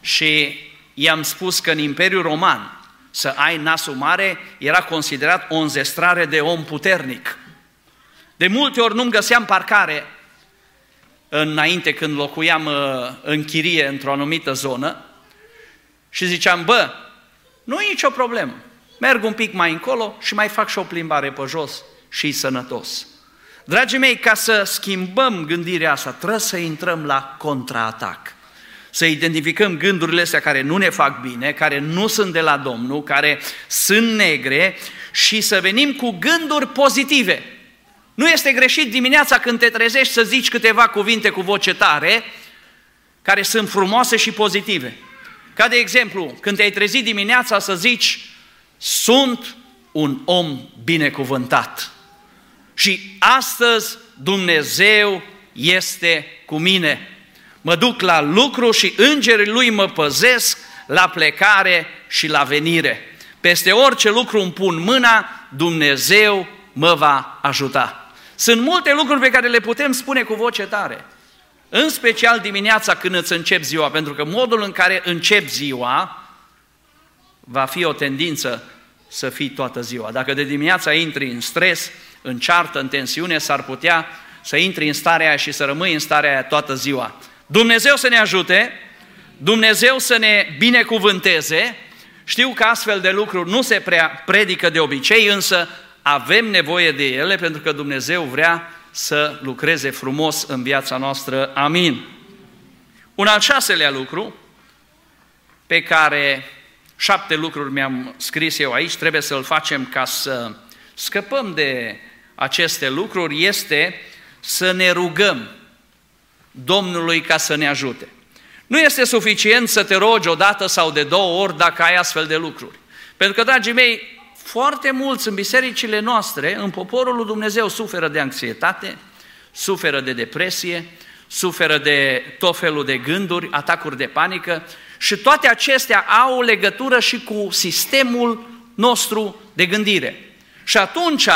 și i-am spus că în Imperiul Roman să ai nasul mare era considerat o înzestrare de om puternic. De multe ori nu-mi găseam parcare înainte când locuiam uh, în chirie într-o anumită zonă și ziceam, bă, nu e nicio problemă, merg un pic mai încolo și mai fac și o plimbare pe jos și sănătos. Dragii mei, ca să schimbăm gândirea asta, trebuie să intrăm la contraatac. Să identificăm gândurile astea care nu ne fac bine, care nu sunt de la Domnul, care sunt negre și să venim cu gânduri pozitive. Nu este greșit dimineața când te trezești să zici câteva cuvinte cu voce tare, care sunt frumoase și pozitive. Ca de exemplu, când te-ai trezit dimineața să zici, sunt un om binecuvântat. Și astăzi Dumnezeu este cu mine. Mă duc la lucru și îngerii lui mă păzesc la plecare și la venire. Peste orice lucru îmi pun mâna, Dumnezeu mă va ajuta. Sunt multe lucruri pe care le putem spune cu voce tare. În special dimineața când îți începi ziua, pentru că modul în care începi ziua va fi o tendință să fii toată ziua. Dacă de dimineața intri în stres, în ceartă, în tensiune, s-ar putea să intri în starea aia și să rămâi în starea aia toată ziua. Dumnezeu să ne ajute, Dumnezeu să ne binecuvânteze. Știu că astfel de lucruri nu se prea predică de obicei, însă avem nevoie de ele pentru că Dumnezeu vrea să lucreze frumos în viața noastră. Amin. Un al șaselea lucru pe care șapte lucruri mi-am scris eu aici, trebuie să-l facem ca să scăpăm de aceste lucruri, este să ne rugăm Domnului ca să ne ajute. Nu este suficient să te rogi o dată sau de două ori dacă ai astfel de lucruri. Pentru că, dragii mei, foarte mulți în bisericile noastre, în poporul lui Dumnezeu, suferă de anxietate, suferă de depresie, suferă de tot felul de gânduri, atacuri de panică și toate acestea au legătură și cu sistemul nostru de gândire. Și atunci,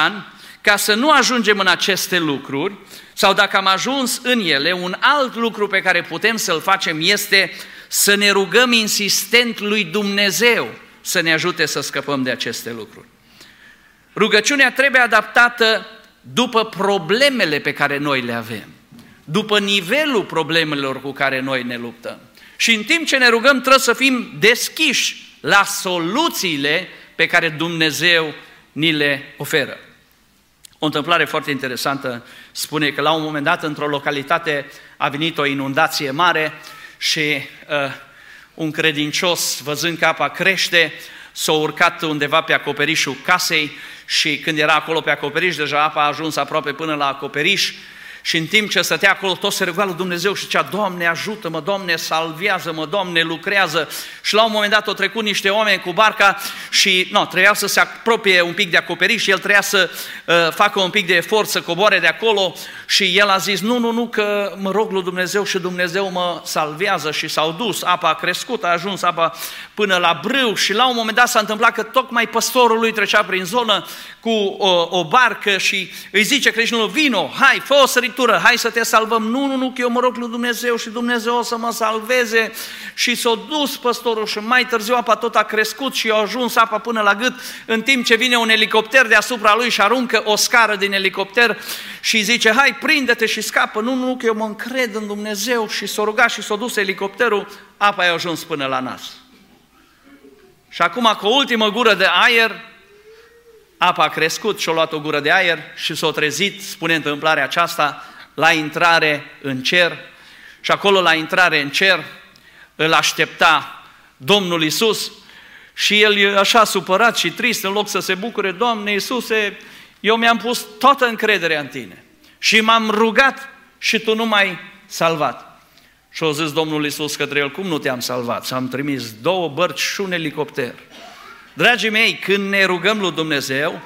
ca să nu ajungem în aceste lucruri, sau dacă am ajuns în ele, un alt lucru pe care putem să-l facem este să ne rugăm insistent lui Dumnezeu să ne ajute să scăpăm de aceste lucruri. Rugăciunea trebuie adaptată după problemele pe care noi le avem, după nivelul problemelor cu care noi ne luptăm. Și în timp ce ne rugăm trebuie să fim deschiși la soluțiile pe care Dumnezeu ni le oferă. O întâmplare foarte interesantă spune că la un moment dat într-o localitate a venit o inundație mare și uh, un credincios, văzând că apa crește, s-a urcat undeva pe acoperișul casei și când era acolo pe acoperiș, deja apa a ajuns aproape până la acoperiș și în timp ce stătea acolo, tot se ruga lui Dumnezeu și zicea, Doamne ajută-mă, Doamne salvează-mă, Doamne lucrează. Și la un moment dat au trecut niște oameni cu barca și no, trebuia să se apropie un pic de acoperiș și el trebuia să uh, facă un pic de efort să coboare de acolo și el a zis, nu, nu, nu, că mă rog lui Dumnezeu și Dumnezeu mă salvează și s-au dus, apa a crescut, a ajuns apa până la brâu și la un moment dat s-a întâmplat că tocmai păstorul lui trecea prin zonă cu o, o barcă și îi zice creștinul, vino, hai, fă o săritură, hai să te salvăm. Nu, nu, nu, că eu mă rog lui Dumnezeu și Dumnezeu o să mă salveze. Și s-a dus păstorul și mai târziu apa tot a crescut și a ajuns apa până la gât, în timp ce vine un elicopter deasupra lui și aruncă o scară din elicopter și zice, hai, prinde-te și scapă. Nu, nu, că eu mă încred în Dumnezeu și s-a rugat și s-a dus elicopterul, apa a ajuns până la nas. Și acum, cu o ultimă gură de aer, apa a crescut și-a luat o gură de aer și s-a trezit, spune întâmplarea aceasta, la intrare în cer. Și acolo, la intrare în cer, îl aștepta Domnul Isus și el e așa supărat și trist, în loc să se bucure, Doamne Iisuse, eu mi-am pus toată încrederea în Tine și m-am rugat și Tu nu m-ai salvat. Și au zis Domnul Iisus către el, cum nu te-am salvat? S-am trimis două bărci și un elicopter. Dragii mei, când ne rugăm lui Dumnezeu,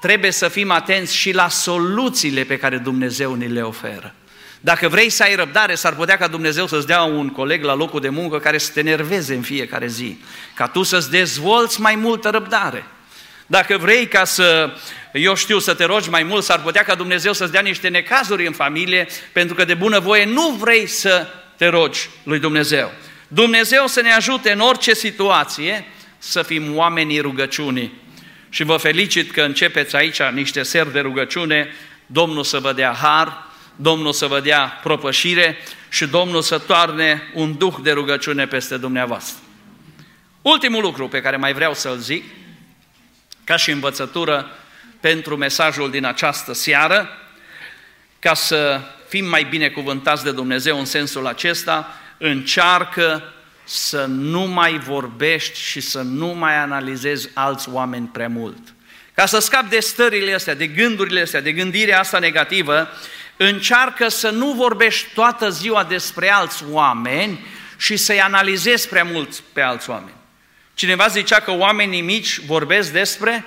trebuie să fim atenți și la soluțiile pe care Dumnezeu ni le oferă. Dacă vrei să ai răbdare, s-ar putea ca Dumnezeu să-ți dea un coleg la locul de muncă care să te nerveze în fiecare zi, ca tu să-ți dezvolți mai multă răbdare. Dacă vrei ca să, eu știu, să te rogi mai mult, s-ar putea ca Dumnezeu să-ți dea niște necazuri în familie, pentru că de bunăvoie nu vrei să te rogi lui Dumnezeu. Dumnezeu să ne ajute în orice situație să fim oamenii rugăciunii. Și vă felicit că începeți aici niște seri de rugăciune, Domnul să vă dea har, Domnul să vă dea propășire și Domnul să toarne un duh de rugăciune peste dumneavoastră. Ultimul lucru pe care mai vreau să-l zic, ca și învățătură pentru mesajul din această seară, ca să fim mai binecuvântați de Dumnezeu în sensul acesta, încearcă să nu mai vorbești și să nu mai analizezi alți oameni prea mult. Ca să scapi de stările astea, de gândurile astea, de gândirea asta negativă, încearcă să nu vorbești toată ziua despre alți oameni și să-i analizezi prea mult pe alți oameni. Cineva zicea că oamenii mici vorbesc despre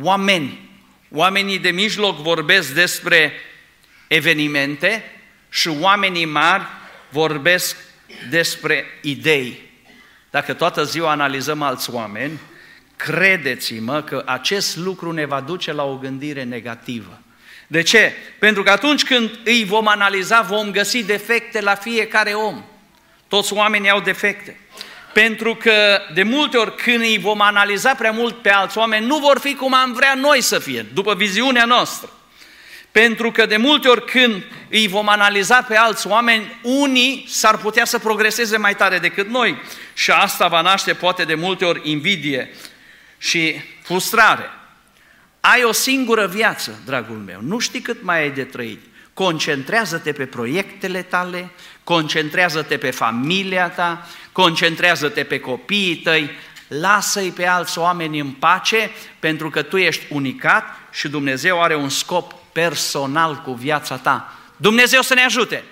oameni. Oamenii de mijloc vorbesc despre evenimente și oamenii mari vorbesc despre idei. Dacă toată ziua analizăm alți oameni, credeți-mă că acest lucru ne va duce la o gândire negativă. De ce? Pentru că atunci când îi vom analiza, vom găsi defecte la fiecare om. Toți oamenii au defecte. Pentru că de multe ori când îi vom analiza prea mult pe alți oameni, nu vor fi cum am vrea noi să fie, după viziunea noastră. Pentru că de multe ori când îi vom analiza pe alți oameni, unii s-ar putea să progreseze mai tare decât noi și asta va naște poate de multe ori invidie și frustrare. Ai o singură viață, dragul meu, nu știi cât mai ai de trăit. Concentrează-te pe proiectele tale, concentrează-te pe familia ta, concentrează-te pe copiii tăi, lasă-i pe alți oameni în pace, pentru că tu ești unicat și Dumnezeu are un scop personal cu viața ta. Dumnezeu să ne ajute!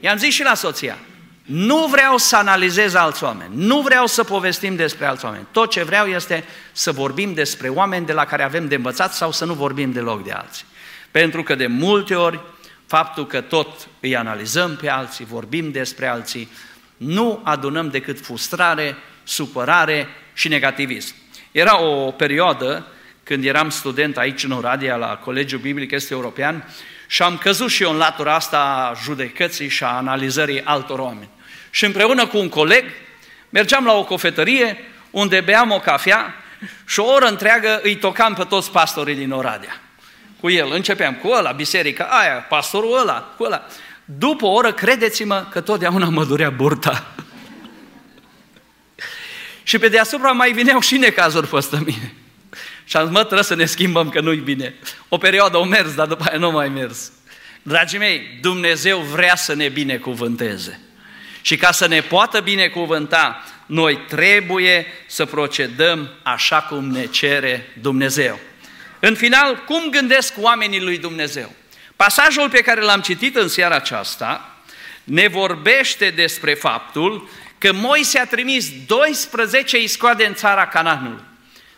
I-am zis și la soția, nu vreau să analizez alți oameni, nu vreau să povestim despre alți oameni. Tot ce vreau este să vorbim despre oameni de la care avem de învățat sau să nu vorbim deloc de alții. Pentru că de multe ori faptul că tot îi analizăm pe alții, vorbim despre alții, nu adunăm decât frustrare, supărare și negativism. Era o perioadă când eram student aici în Oradea la Colegiul Biblic Este European și am căzut și eu în latura asta a judecății și a analizării altor oameni. Și împreună cu un coleg mergeam la o cofetărie unde beam o cafea și o oră întreagă îi tocam pe toți pastorii din Oradea. Cu el, începeam cu ăla, biserica aia, pastorul ăla, cu ăla. După o oră, credeți-mă că totdeauna mă durea burta. și pe deasupra mai vineau și necazuri peste mine. Și am zis, mă, trebuie să ne schimbăm că nu-i bine. O perioadă au mers, dar după aia nu mai mers. Dragii mei, Dumnezeu vrea să ne binecuvânteze. Și ca să ne poată binecuvânta, noi trebuie să procedăm așa cum ne cere Dumnezeu. În final, cum gândesc oamenii lui Dumnezeu? Pasajul pe care l-am citit în seara aceasta ne vorbește despre faptul că Moise a trimis 12 iscoade în țara Cananului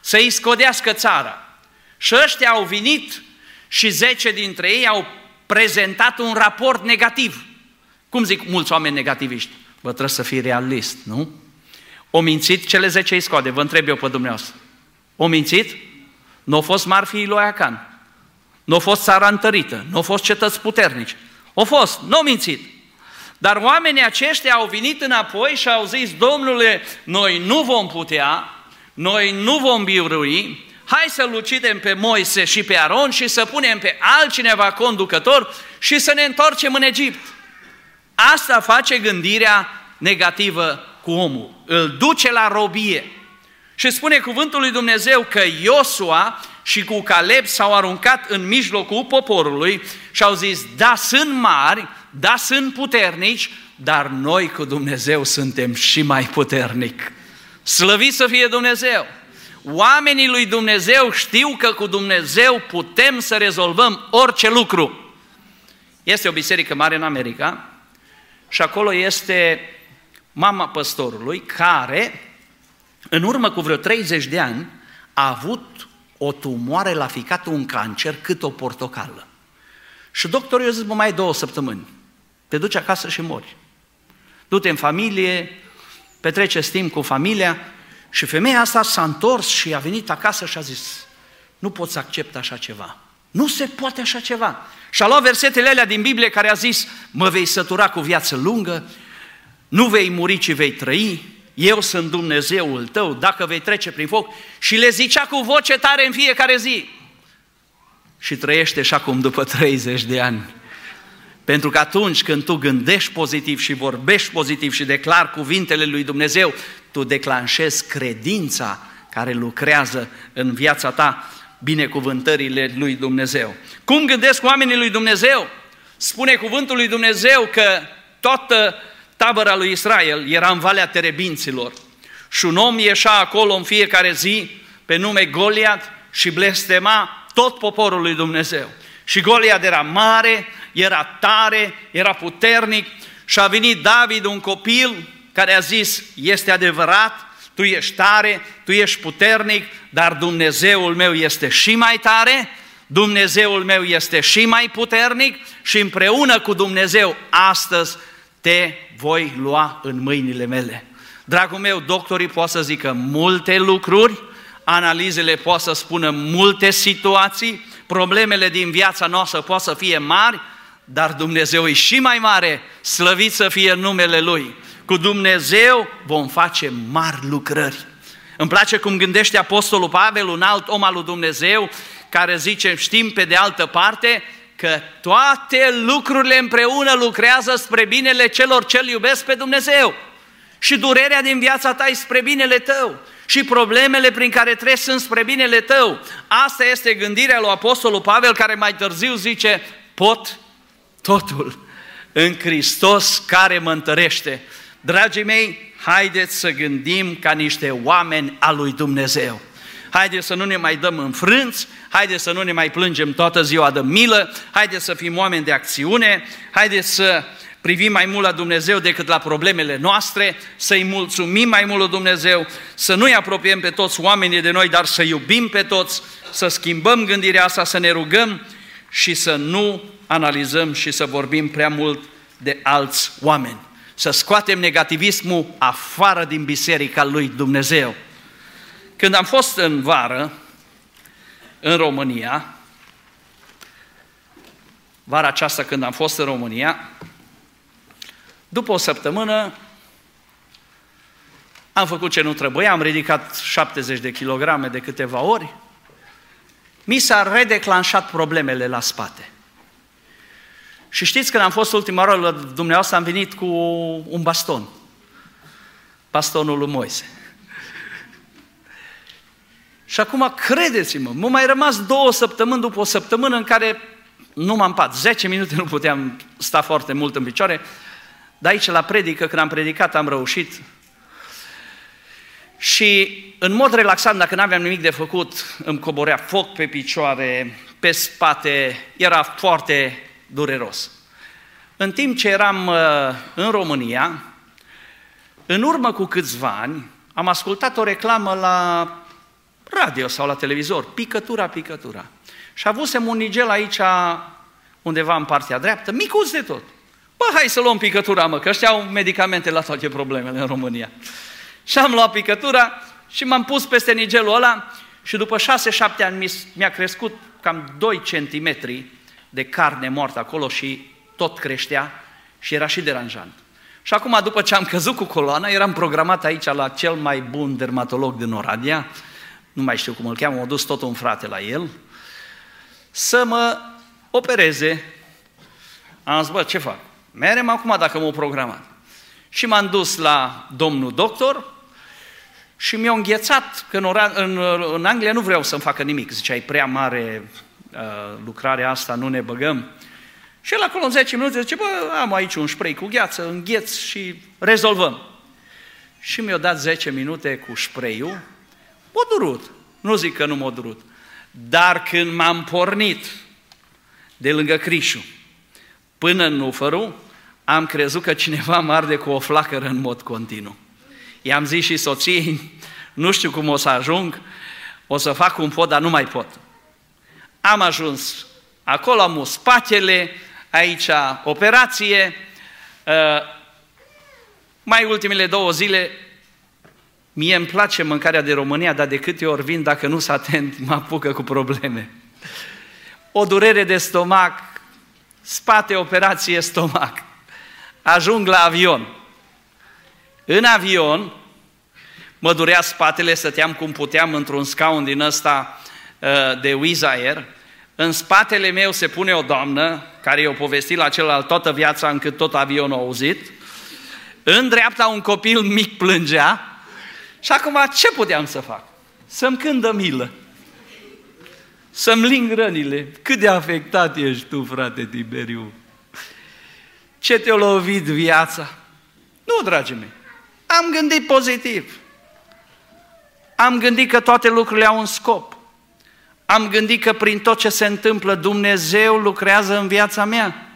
să-i scodească țara. Și ăștia au venit și 10 dintre ei au prezentat un raport negativ. Cum zic mulți oameni negativiști? Vă trebuie să fii realist, nu? O mințit cele 10 iscoade, vă întreb eu pe dumneavoastră. O mințit? Nu au fost marfii lui Acan. Nu au fost țara întărită, nu au fost cetăți puternici. Au fost, nu au mințit. Dar oamenii aceștia au venit înapoi și au zis, Domnule, noi nu vom putea, noi nu vom birui, hai să-l ucidem pe Moise și pe Aron și să punem pe altcineva conducător și să ne întoarcem în Egipt. Asta face gândirea negativă cu omul, îl duce la robie. Și spune cuvântul lui Dumnezeu că Iosua și cu Caleb s-au aruncat în mijlocul poporului și au zis, da, sunt mari, da, sunt puternici, dar noi cu Dumnezeu suntem și mai puternic. Slăvit să fie Dumnezeu! Oamenii lui Dumnezeu știu că cu Dumnezeu putem să rezolvăm orice lucru. Este o biserică mare în America și acolo este mama păstorului care, în urmă cu vreo 30 de ani, a avut o tumoare la ficat, un cancer, cât o portocală. Și doctorul i-a zis, mai două săptămâni, te duci acasă și mori. Du-te în familie, petrece timp cu familia și femeia asta s-a întors și a venit acasă și a zis, nu pot să accept așa ceva. Nu se poate așa ceva. Și a luat versetele alea din Biblie care a zis, mă vei sătura cu viață lungă, nu vei muri, ci vei trăi, eu sunt Dumnezeul tău, dacă vei trece prin foc. Și le zicea cu voce tare în fiecare zi. Și trăiește și acum după 30 de ani. Pentru că atunci când tu gândești pozitiv și vorbești pozitiv și declar cuvintele lui Dumnezeu, tu declanșezi credința care lucrează în viața ta binecuvântările lui Dumnezeu. Cum gândesc oamenii lui Dumnezeu? Spune cuvântul lui Dumnezeu că toată tabăra lui Israel era în Valea Terebinților și un om ieșea acolo în fiecare zi pe nume Goliat și blestema tot poporul lui Dumnezeu. Și Goliat era mare, era tare, era puternic și a venit David, un copil, care a zis, este adevărat, tu ești tare, tu ești puternic, dar Dumnezeul meu este și mai tare, Dumnezeul meu este și mai puternic și împreună cu Dumnezeu astăzi te voi lua în mâinile mele. Dragul meu, doctorii pot să zică multe lucruri, analizele pot să spună multe situații, problemele din viața noastră pot să fie mari, dar Dumnezeu e și mai mare, slăvit să fie numele Lui. Cu Dumnezeu vom face mari lucrări. Îmi place cum gândește Apostolul Pavel, un alt om al lui Dumnezeu, care zice, știm pe de altă parte, că toate lucrurile împreună lucrează spre binele celor ce iubesc pe Dumnezeu. Și durerea din viața ta e spre binele tău. Și problemele prin care treci sunt spre binele tău. Asta este gândirea lui Apostolul Pavel, care mai târziu zice, pot totul în Hristos care mă întărește. Dragii mei, haideți să gândim ca niște oameni al lui Dumnezeu. Haideți să nu ne mai dăm înfrânți, haideți să nu ne mai plângem toată ziua de milă, haideți să fim oameni de acțiune, haideți să privim mai mult la Dumnezeu decât la problemele noastre, să-i mulțumim mai mult lui Dumnezeu, să nu-i apropiem pe toți oamenii de noi, dar să iubim pe toți, să schimbăm gândirea asta, să ne rugăm și să nu analizăm și să vorbim prea mult de alți oameni. Să scoatem negativismul afară din biserica lui Dumnezeu. Când am fost în vară, în România, vara aceasta când am fost în România, după o săptămână am făcut ce nu trebuia, am ridicat 70 de kilograme de câteva ori, mi s-a redeclanșat problemele la spate. Și știți, când am fost ultima oară la dumneavoastră, am venit cu un baston. Bastonul lui Moise. Și acum, credeți-mă, m-au mai rămas două săptămâni după o săptămână în care nu m-am pat, 10 minute nu puteam sta foarte mult în picioare, dar aici la predică, când am predicat, am reușit. Și în mod relaxant, dacă nu aveam nimic de făcut, îmi coborea foc pe picioare, pe spate, era foarte dureros. În timp ce eram uh, în România, în urmă cu câțiva ani, am ascultat o reclamă la radio sau la televizor, picătura, picătura. Și avusem un nigel aici, undeva în partea dreaptă, micuț de tot. Bă, hai să luăm picătura, mă, că ăștia au medicamente la toate problemele în România. Și am luat picătura și m-am pus peste nigelul ăla și după 6-7 ani mi-a crescut cam 2 centimetri de carne moartă acolo și tot creștea și era și deranjant. Și acum, după ce am căzut cu coloana, eram programat aici la cel mai bun dermatolog din Oradea, nu mai știu cum îl cheamă, m-a dus tot un frate la el, să mă opereze. Am zis, bă, ce fac? Merem acum dacă m-au programat. Și m-am dus la domnul doctor și mi-a înghețat, că în, în, în Anglia nu vreau să-mi facă nimic. Zicea, e prea mare uh, lucrarea asta, nu ne băgăm. Și el acolo în 10 minute zice, bă, am aici un spray cu gheață, îngheț și rezolvăm. Și mi-a dat 10 minute cu spray-ul M-a durut. Nu zic că nu m-a durut. Dar când m-am pornit de lângă Crișu până în Nufăru, am crezut că cineva mă arde cu o flacără în mod continuu. I-am zis și soției, nu știu cum o să ajung, o să fac un pod, dar nu mai pot. Am ajuns acolo, am spatele, aici operație, uh, mai ultimele două zile, mie îmi place mâncarea de România, dar de câte ori vin, dacă nu sunt atent, mă apucă cu probleme. O durere de stomac, spate, operație, stomac. Ajung la avion. În avion, mă durea spatele, stăteam cum puteam într-un scaun din ăsta uh, de Wizz Air. În spatele meu se pune o doamnă, care i-a povestit la celălalt toată viața încât tot avionul a auzit. În dreapta un copil mic plângea și acum ce puteam să fac? Să-mi cândă milă. Să-mi ling rănile. Cât de afectat ești tu, frate Tiberiu? Ce te-a lovit viața? Nu, dragii mei. Am gândit pozitiv. Am gândit că toate lucrurile au un scop. Am gândit că prin tot ce se întâmplă Dumnezeu lucrează în viața mea.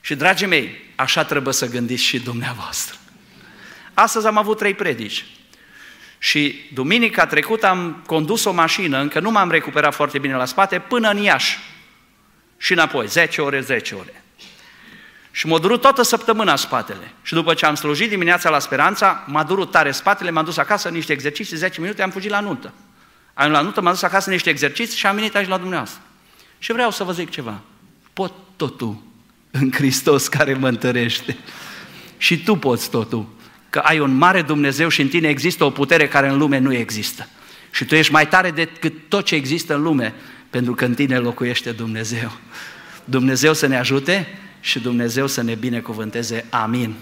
Și, dragii mei, așa trebuie să gândiți și dumneavoastră. Astăzi am avut trei predici. Și duminica trecută am condus o mașină, încă nu m-am recuperat foarte bine la spate, până în Iași. Și înapoi, 10 ore, 10 ore. Și m-a durut toată săptămâna spatele. Și după ce am slujit dimineața la Speranța, m-a durut tare spatele, m-am dus acasă niște exerciții, 10 minute, am fugit la nuntă. Am la nuntă, m-am dus acasă niște exerciții și am venit aici la dumneavoastră. Și vreau să vă zic ceva. Pot totul în Hristos care mă întărește. Și tu poți totul. Că ai un mare Dumnezeu și în tine există o putere care în lume nu există. Și tu ești mai tare decât tot ce există în lume, pentru că în tine locuiește Dumnezeu. Dumnezeu să ne ajute și Dumnezeu să ne binecuvânteze. Amin.